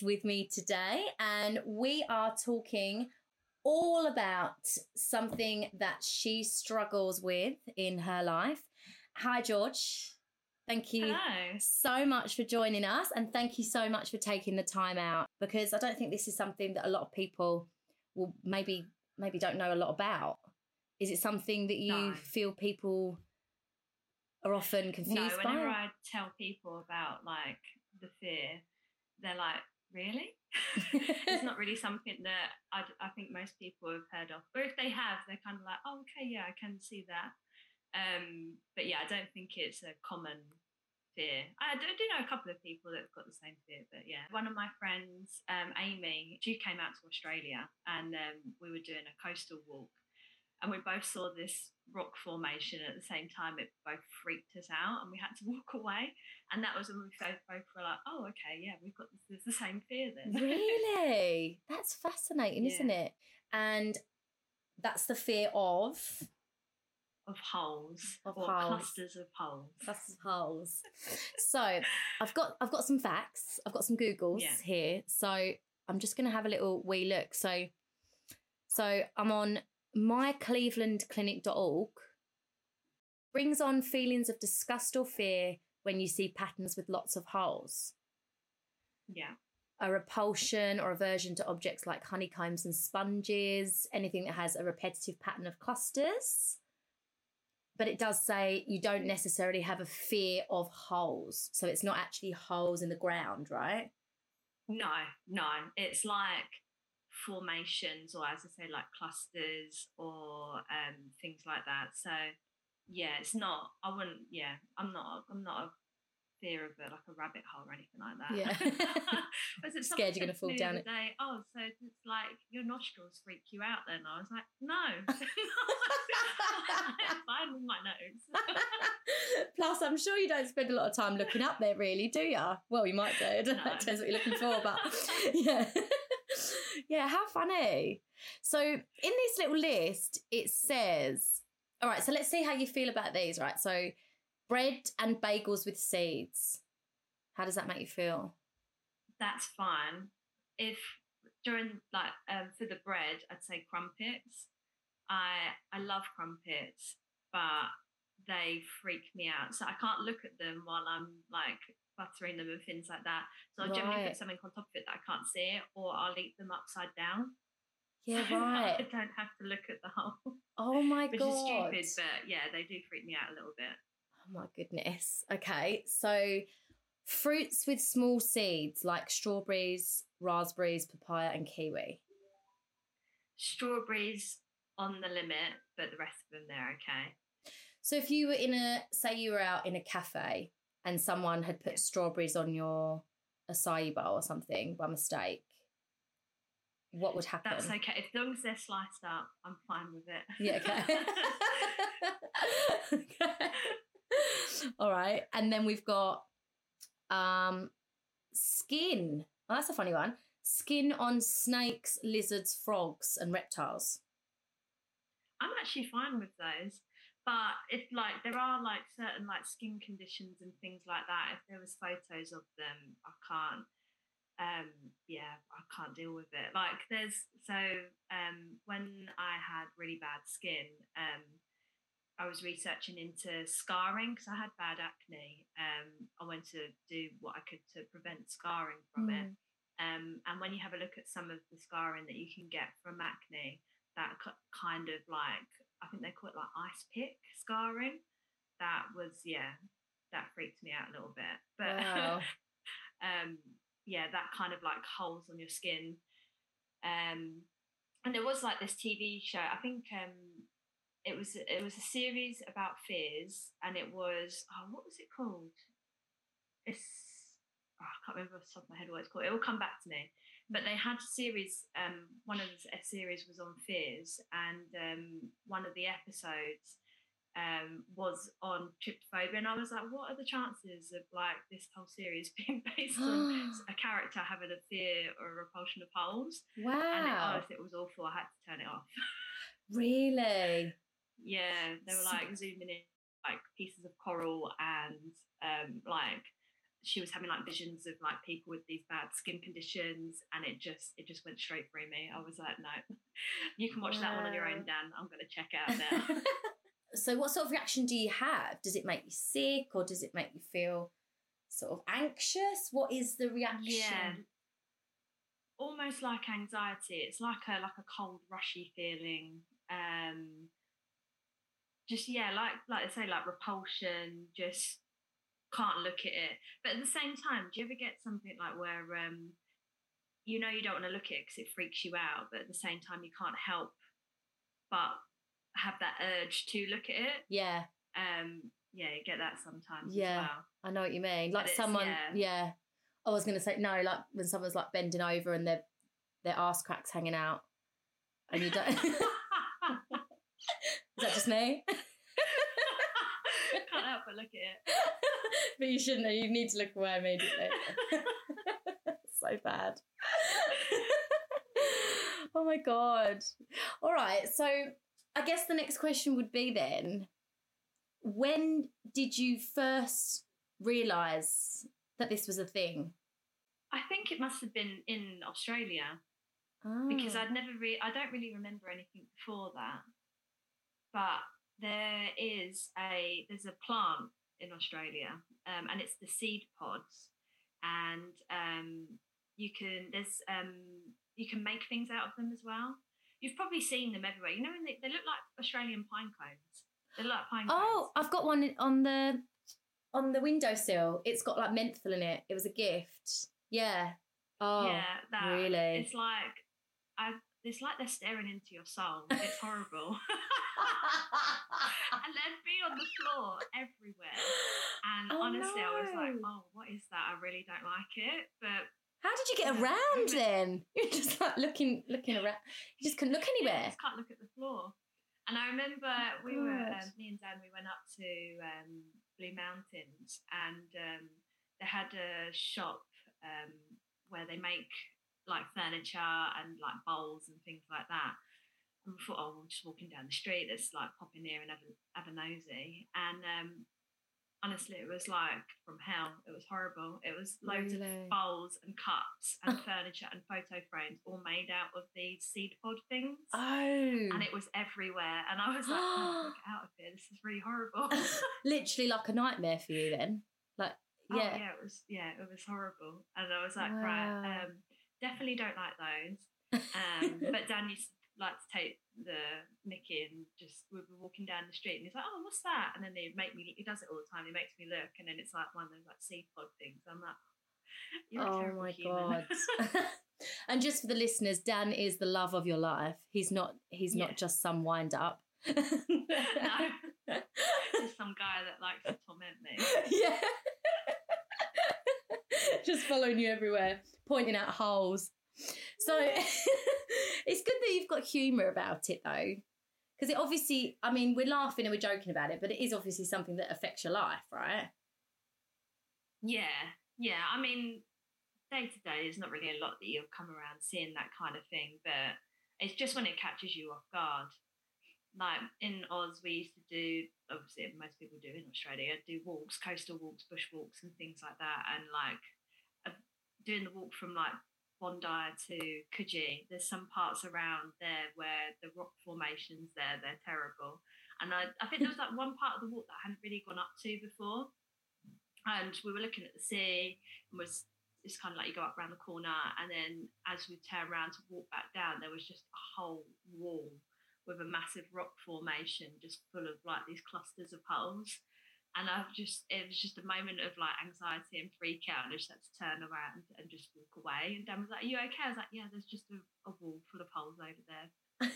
Georgina Snow is with me today, and we are talking all about something that she struggles with in her life. Hi, George. Thank you Hello. so much for joining us, and thank you so much for taking the time out because I don't think this is something that a lot of people will maybe maybe don't know a lot about. Is it something that you No. feel people are often confused No, whenever by? I tell people about like the fear, they're like, "Really?" it's not really something that I, I think most people have heard of, or if they have, they're kind of like, "Oh, okay, yeah, I can see that." Um, but yeah, I don't think it's a common fear. I do, do know a couple of people that have got the same fear, but yeah, one of my friends, um, Amy, she came out to Australia, and um, we were doing a coastal walk, and we both saw this rock formation at the same time. It both freaked us out, and we had to walk away. And that was when we both both were like, "Oh, okay, yeah, we've got this, the same fear then." really? That's fascinating, isn't it? And that's the fear of of holes Of or holes. clusters of holes. clusters of holes. So I've got I've got some facts. I've got some Googles Yeah. here. So I'm just gonna have a little wee look. So so I'm on myclevelandclinic.org. Brings on feelings of disgust or fear when you see patterns with lots of holes. Yeah, a repulsion or aversion to objects like honeycombs and sponges, anything that has a repetitive pattern of clusters. But it does say you don't necessarily have a fear of holes. So it's not actually holes in the ground, right? no, no, it's like formations, or as I say, like clusters or um, things like that. So yeah, it's not. I wouldn't. Yeah, I'm not. I'm not a fear of it, like a rabbit hole or anything like that. Yeah. Was it Scared you're gonna fall down it. it. Day, oh, so it's like your nostrils freak you out then? I was like, no. Fine with my nose. Plus, I'm sure you don't spend a lot of time looking up there, really, do you? Well, you might do. I don't know. No. Depends what you're looking for, but yeah. Yeah, how funny. So, in this little list, it says, all right, so let's see how you feel about these, right? So, bread and bagels with seeds. How does that make you feel? that's fine. If during like um, for the bread, I'd say crumpets. I I love crumpets, but they freak me out. So I can't look at them while I'm like buttering them and things like that. So I'll generally put something on top of it that I can't see, it, or I'll eat them upside down. Yeah, So I don't have to look at the hole, Oh my which god. is stupid. But yeah, they do freak me out a little bit. Oh my goodness. Okay, so fruits with small seeds like strawberries, raspberries, papaya, and kiwi. Strawberries on the limit, but the rest of them they're okay. So if you were in a, say you were out in a cafe and someone had put strawberries on your acai bowl or something by mistake, what would happen? That's okay. As long as they're sliced up, I'm fine with it. Yeah, okay. okay. All right. And then we've got um skin. Oh, that's a funny one. Skin on snakes, lizards, frogs, and reptiles. I'm actually fine with those. But if like there are like certain like skin conditions and things like that, if there was photos of them, I can't um yeah, I can't deal with it. Like there's so um when I had really bad skin, um I was researching into scarring because I had bad acne. Um I went to do what I could to prevent scarring from it. Um, and when you have a look at some of the scarring that you can get from acne, that kind of like, I think they call it like ice pick scarring. That was, yeah, that freaked me out a little bit. But Wow. um, yeah, that kind of like holes on your skin. Um, and there was like this TV show. I think um, it was it was a series about fears, and it was oh, what was it called? It's oh, I can't remember off the top of my head what it's called. It will come back to me. But they had a series. Um, one of the a series was on fears, and um, one of the episodes um, was on trypophobia, and I was like, what are the chances of like this whole series being based on a character having a fear or a repulsion of holes? And it, wow. it was awful. I had to turn it off. Really? Yeah, they were like zooming in like pieces of coral and um, like she was having like visions of like people with these bad skin conditions and it just it just went straight through me. I was like, no, you can watch that one on your own, Dan. I'm gonna check out now. so what sort of reaction do you have? Does it make you sick or does it make you feel sort of anxious? What is the reaction? Yeah. Almost like anxiety. It's like a like a cold, rushy feeling. Um just yeah, like like I say, like repulsion, just can't look at it. But at the same time, do you ever get something like where um, you know you don't want to look at it because it freaks you out, but at the same time you can't help but have that urge to look at it? Yeah. Um. Yeah, you get that sometimes. Yeah, well. I know what you mean. Like someone, yeah. yeah. I was gonna say no, like when someone's like bending over and their their ass cracks hanging out, and you don't. Is that just me? Can't help but look at it. but you shouldn't. You need to look where I away immediately. so bad. oh my god. All right. So I guess the next question would be then when did you first realize that this was a thing? I think it must have been in Australia oh. because ah. I'd never really, I don't really remember anything before that. But there is a there's a plant in Australia, um, and it's the seed pods, and um, you can there's um, you can make things out of them as well. You've probably seen them everywhere. You know, they, they look like Australian pine cones. They look like pine cones. Oh, I've got one on the on the windowsill. It's got like menthol in it. It was a gift. Yeah. Oh, yeah. That, really? It's like I. It's like they're staring into your soul. It's horrible. and they'd be on the floor everywhere. And oh, honestly, no. I was like, oh, what is that? I really don't like it. But how did you get around then? You're just like looking, looking around. You just couldn't look anywhere. You just can't look at the floor. And I remember oh, we were, um, me and Dan, we went up to um, Blue Mountains and um, they had a shop um, where they make like furniture and like bowls and things like that. And we thought, oh, we're just walking down the street. Let's like pop in here and have a, have a nosy. And um, honestly, it was like from hell. It was horrible. It was loads really? of bowls and cups and furniture and photo frames all made out of these seed pod things. Oh. And it was everywhere. And I was like, oh, get out of here. This is really horrible. Literally like a nightmare for you then. Like, oh, yeah. Oh, yeah, it was, yeah, it was horrible. And I was like, wow. right, um, definitely don't like those. Um, but Dan used to like to take the Mickey and just we were walking down the street and he's like, Oh, what's that? And then they make me he does it all the time, he makes me look and then it's like one of those like seed pod things. I'm like, Oh my human. god. and just for the listeners, Dan is the love of your life. He's not he's yeah. not just some wind up. no. Just some guy that likes to torment me. Yeah. just following you everywhere, pointing out holes. So it's good that you've got humour about it though. Because it obviously, I mean, we're laughing and we're joking about it, but it is obviously something that affects your life, right? Yeah, yeah. I mean, day to day, there's not really a lot that you'll come around seeing that kind of thing, but it's just when it catches you off guard. Like in Oz, we used to do, obviously, most people do in Australia, do walks, coastal walks, bush walks, and things like that. And like doing the walk from like Bondi to Coogee, there's some parts around there where the rock formations there, they're terrible. And I, I think there was like one part of the walk that I hadn't really gone up to before. And we were looking at the sea and was it's kind of like you go up around the corner and then as we turn around to walk back down, there was just a whole wall with a massive rock formation just full of like these clusters of holes and I've just it was just a moment of like anxiety and freak out, and I just had to turn around and just walk away. And Dan was like, "Are you okay?" I was like, "Yeah, there's just a, a wall full of holes over there."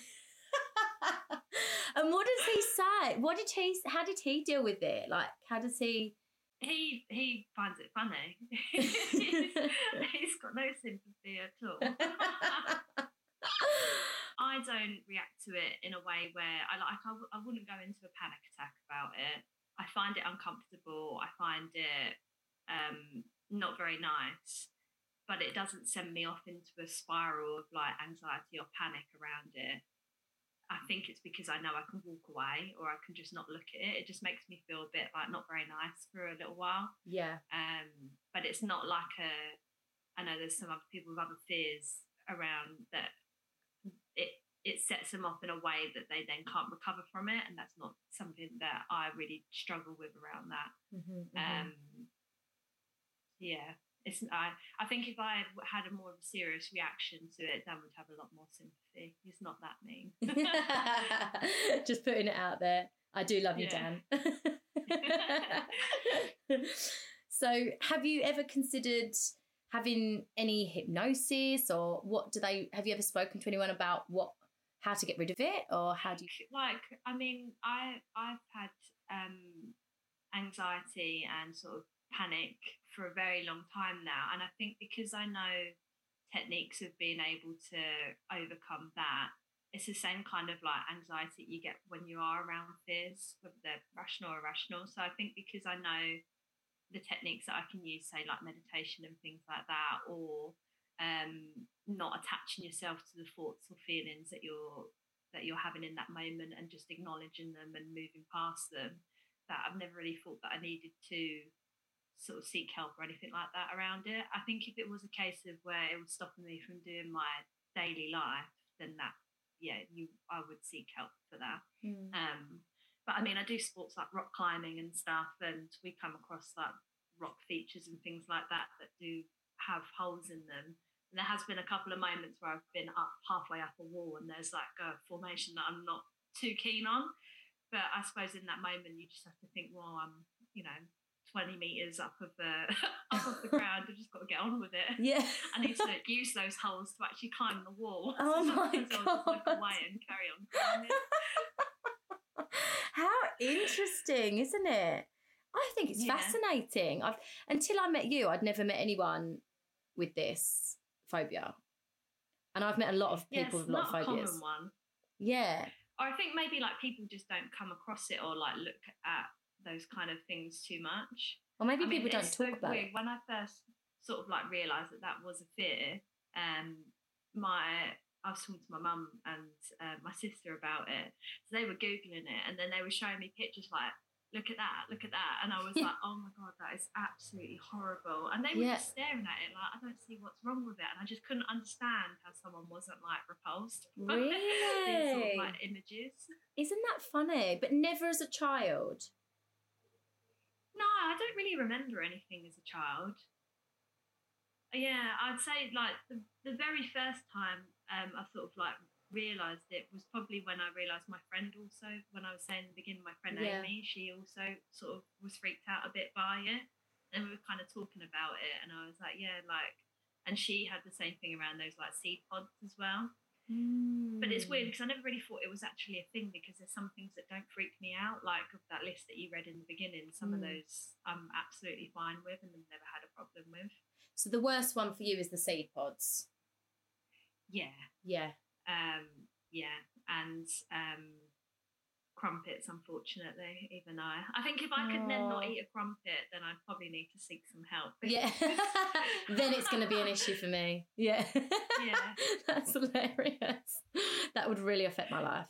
and what does he say? What did he? How did he deal with it? Like, how does he? He he finds it funny. he's, he's got no sympathy at all. I don't react to it in a way where I like I, I wouldn't go into a panic attack about it. I find it uncomfortable. I find it um, not very nice, but it doesn't send me off into a spiral of like anxiety or panic around it. I think it's because I know I can walk away or I can just not look at it. It just makes me feel a bit like not very nice for a little while. Yeah. Um, but it's not like a. I know there's some other people with other fears around that. It it sets them off in a way that they then can't recover from it, and that's not something that I really struggle with around that. Mm-hmm, Um, yeah, it's I. I think if I had a more of a serious reaction to it, Dan would have a lot more sympathy. He's not that mean. Just putting it out there. I do love you, Yeah. Dan. so, have you ever considered having any hypnosis, or what do they? Have you ever spoken to anyone about what, how to get rid of it, or how do you? like I mean, I I've had um, anxiety and sort of panic for a very long time now, and I think because I know techniques of being able to overcome that, it's the same kind of like anxiety you get when you are around fears, whether they're rational or irrational. So I think because I know the techniques that I can use, say like meditation and things like that, or um, not attaching yourself to the thoughts or feelings that you're that you're having in that moment and just acknowledging them and moving past them that I've never really thought that I needed to sort of seek help or anything like that around it. I think if it was a case of where it was stopping me from doing my daily life, then that yeah, you I would seek help for that. Hmm. Um but I mean I do sports like rock climbing and stuff and we come across like rock features and things like that that do have holes in them. And there has been a couple of moments where I've been up halfway up a wall and there's like a formation that I'm not too keen on. But I suppose in that moment you just have to think, well, I'm, you know, 20 meters up of the up of the ground. I've just got to get on with it. Yeah. I need to use those holes to actually climb the wall. Oh my Sometimes I'll just look God. away and carry on climbing. How interesting, isn't it? I think it's Yeah. fascinating. I've until I met you, I'd never met anyone with this phobia. And I've met a lot of people it's with a lot not of a phobias. common one. Yeah. Or I think maybe like people just don't come across it or like look at those kind of things too much. Or maybe I mean, people don't it's talk so about weird. it. When I first sort of like realised that that was a fear, um, my I was talking to my mum and uh, my sister about it. So they were googling it, and then they were showing me pictures like, "Look at that! Look at that!" And I was like, "Oh my god, that is absolutely horrible!" And they were Yeah. just staring at it like, "I don't see what's wrong with it," and I just couldn't understand how someone wasn't like repulsed. by these sort of, like images. Isn't that funny? But never as a child. No, I don't really remember anything as a child. Yeah, I'd say like the, the very first time um, I sort of like realised it was probably when I realised my friend also, when I was saying in the beginning, my friend Yeah. Amy, she also sort of was freaked out a bit by it. And we were kind of talking about it, and I was like, yeah, like, and she had the same thing around those like seed pods as well. But it's weird because I never really thought it was actually a thing because there's some things that don't freak me out, like of that list that you read in the beginning. Some of Mm. those I'm absolutely fine with and have never had a problem with. So the worst one for you is the seed pods. Yeah, Yeah. Um, yeah, and um, crumpets. Unfortunately, even I. I think if I could then not eat a crumpet, then I'd probably need to seek some help. Yeah. then it's going to be an issue for me. Yeah. Yeah. That's hilarious. That would really affect my life.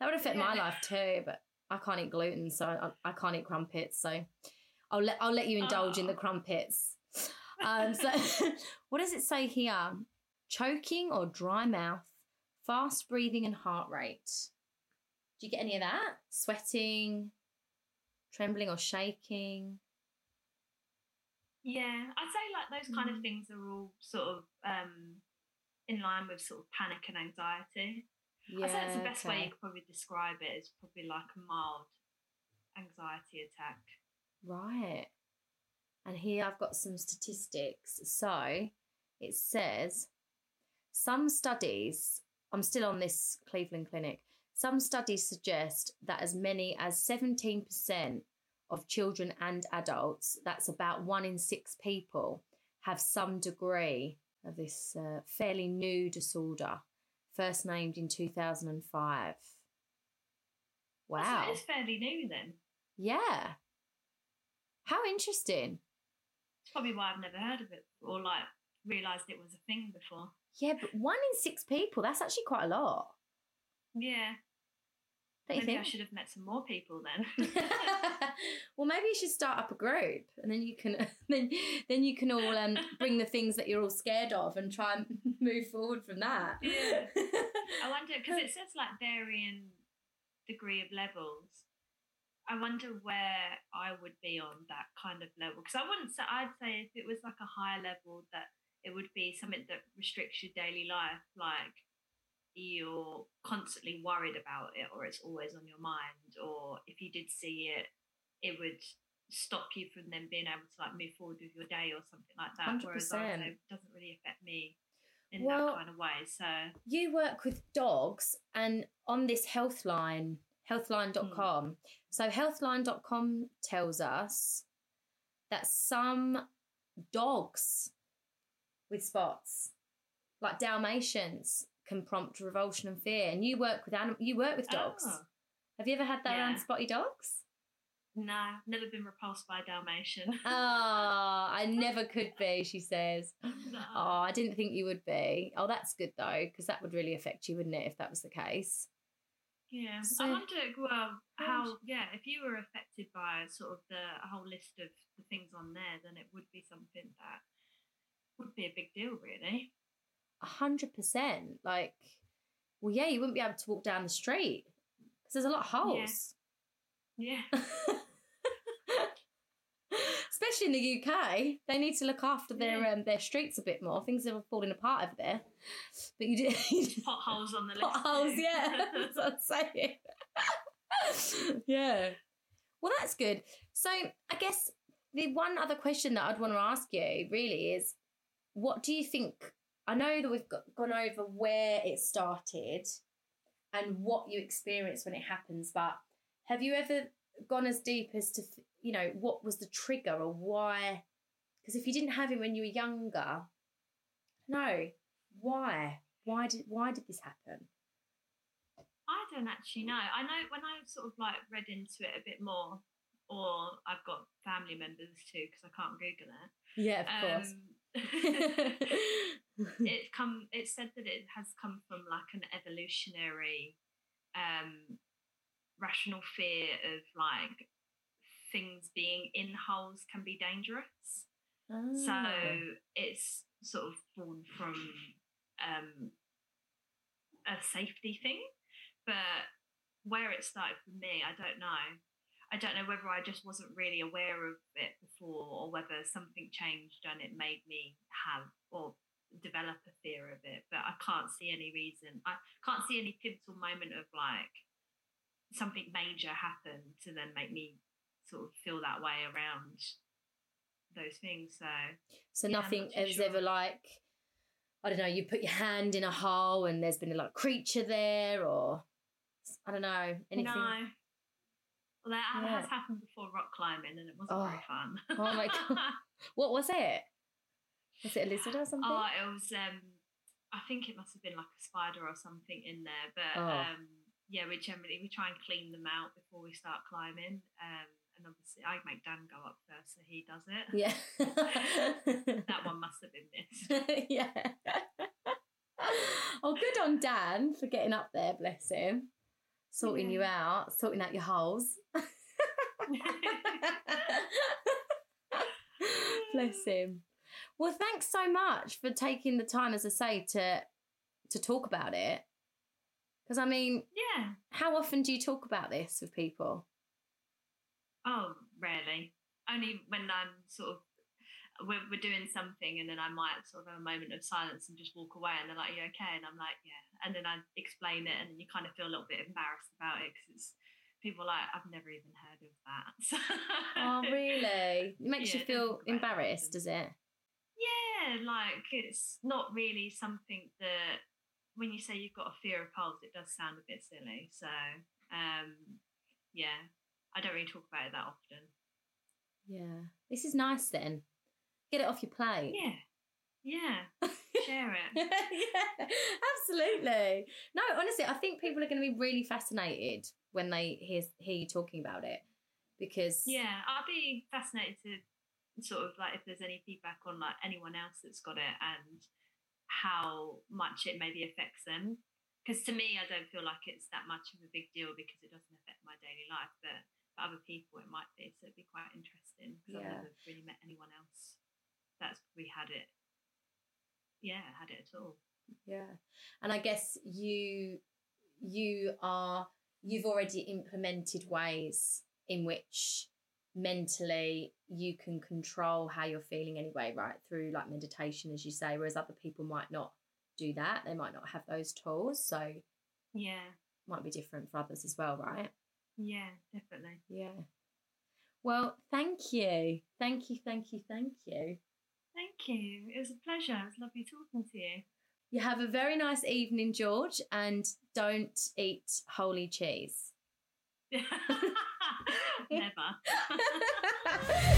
That would affect my life too, but I can't eat gluten, so I, I can't eat crumpets. So I'll let I'll let you indulge in the crumpets. Um, so what does it say here? Choking or dry mouth, fast breathing and heart rate. Do you get any of that? Sweating, trembling or shaking? Yeah, I'd say like those kind of things are all sort of um, in line with sort of panic and anxiety. Yeah, I say that's the best way you could probably describe it is probably like a mild anxiety attack. Right. And here I've got some statistics. So it says some studies, I'm still on this Cleveland clinic, some studies suggest that as many as 17% of children and adults, that's about one in six people, have some degree of this uh, fairly new disorder, first named in 2005. Wow. So it's fairly new then. Yeah. How interesting. It's probably why I've never heard of it or like realised it was a thing before. Yeah, but one in six people, that's actually quite a lot. Yeah. Don't you Maybe I should have met some more people then. well, maybe you should start up a group, and then you can then then you can all um, bring the things that you're all scared of and try and move forward from that. Yeah. I wonder because it says like varying degree of levels. I wonder where I would be on that kind of level because I wouldn't say I'd say if it was like a higher level that it would be something that restricts your daily life, like you're constantly worried about it or it's always on your mind, or if you did see it, it would stop you from then being able to like move forward with your day or something like that. Whereas I would 100%. say it doesn't really affect me in Well, that kind of way. So you work with dogs and on this healthline healthline.com hmm. so healthline.com tells us that some dogs with spots like dalmatians can prompt revulsion and fear and you work with anim- you work with dogs Oh. have you ever had that around spotty dogs No, never been repulsed by a Dalmatian. Ah, I never could be, she says. No. Oh, I didn't think you would be. Oh, that's good though, because that would really affect you, wouldn't it, if that was the case? Yeah, So- I wonder. Well, how? Yeah, if you were affected by sort of the whole list of the things on there, then it would be something that would be a big deal, really. A hundred percent. Like, well, yeah, you wouldn't be able to walk down the street because there's a lot of holes. Yeah, Especially in the UK, they need to look after their Yeah. um, their streets a bit more. Things are falling apart over there. But you do potholes on the list. potholes, too. yeah. That's what I'm saying. yeah. Well, that's good. So, I guess the one other question that I'd want to ask you really is what do you think? I know that we've got, gone over where it started and what you experience when it happens, but have you ever gone as deep as to, you know, what was the trigger or why? Because if you didn't have it when you were younger, no, why? Why did why did this happen? I don't actually know. I know when I sort of like read into it a bit more, or I've got family members too because I can't Google it. Yeah, of um, course. It come it said that it has come from like an evolutionary um rational fear of like things being in holes can be dangerous. So Ah. it's sort of born from um a safety thing. But where it started for me i don't know I don't know whether I just wasn't really aware of it before or whether something changed and it made me have or develop a fear of it. But I can't see any reason. I can't see any pivotal moment of like something major happen to then make me sort of feel that way around those things. So So Yeah, nothing not is sure. ever like I don't know, you put your hand in a hole and there's been a like creature there or I don't know, anything. no. Well, that Yeah. has happened before rock climbing and it wasn't very Oh. fun. Oh my God. What was it? Was it a lizard or something? Oh, it was. Um, I think it must have been like a spider or something in there. But Oh. um, yeah, we generally we try and clean them out before we start climbing. Um, and obviously, I make Dan go up first, so he does it. yeah. That one must have been missed. yeah. oh, good on Dan for getting up there, bless him. Sorting you out, sorting out your holes. Bless him. Well, thanks so much for taking the time, as I say, to to talk about it. Because I mean, yeah. how often do you talk about this with people? Oh, rarely. Only when I'm sort of we're, we're doing something, and then I might sort of have a moment of silence and just walk away, and they're like, "You okay?" And I'm like, "Yeah." And then I explain it, and you kind of feel a little bit embarrassed about it because it's people are like, "I've never even heard of that." So, Oh, really? It makes Yeah, you feel don't talk about it embarrassed, does it? Yeah, like it's not really something that when you say you've got a fear of holes, it does sound a bit silly. So, um, yeah, I don't really talk about it that often. Yeah. This is nice then. Get it off your plate. Yeah, yeah, share it. yeah, absolutely. No, honestly, I think people are going to be really fascinated when they hear hear you talking about it because Yeah, I'd be fascinated to sort of like if there's any feedback on like anyone else that's got it and how much it maybe affects them. because to me, I don't feel like it's that much of a big deal because it doesn't affect my daily life. But for other people, it might be. So it'd be quite interesting because Yeah. I've never really met anyone else that's we had it. Yeah, had it at all. Yeah. And I guess you you are you've already implemented ways in which mentally you can control how you're feeling anyway, right? Through like meditation as you say, whereas other people might not do that. They might not have those tools. So Yeah, might be different for others as well, right? yeah, definitely. Yeah. Well, thank you. Thank you, thank you, thank you. Thank you. It was a pleasure. It was lovely talking to you. You have a very nice evening, George, and don't eat holey cheese. Never.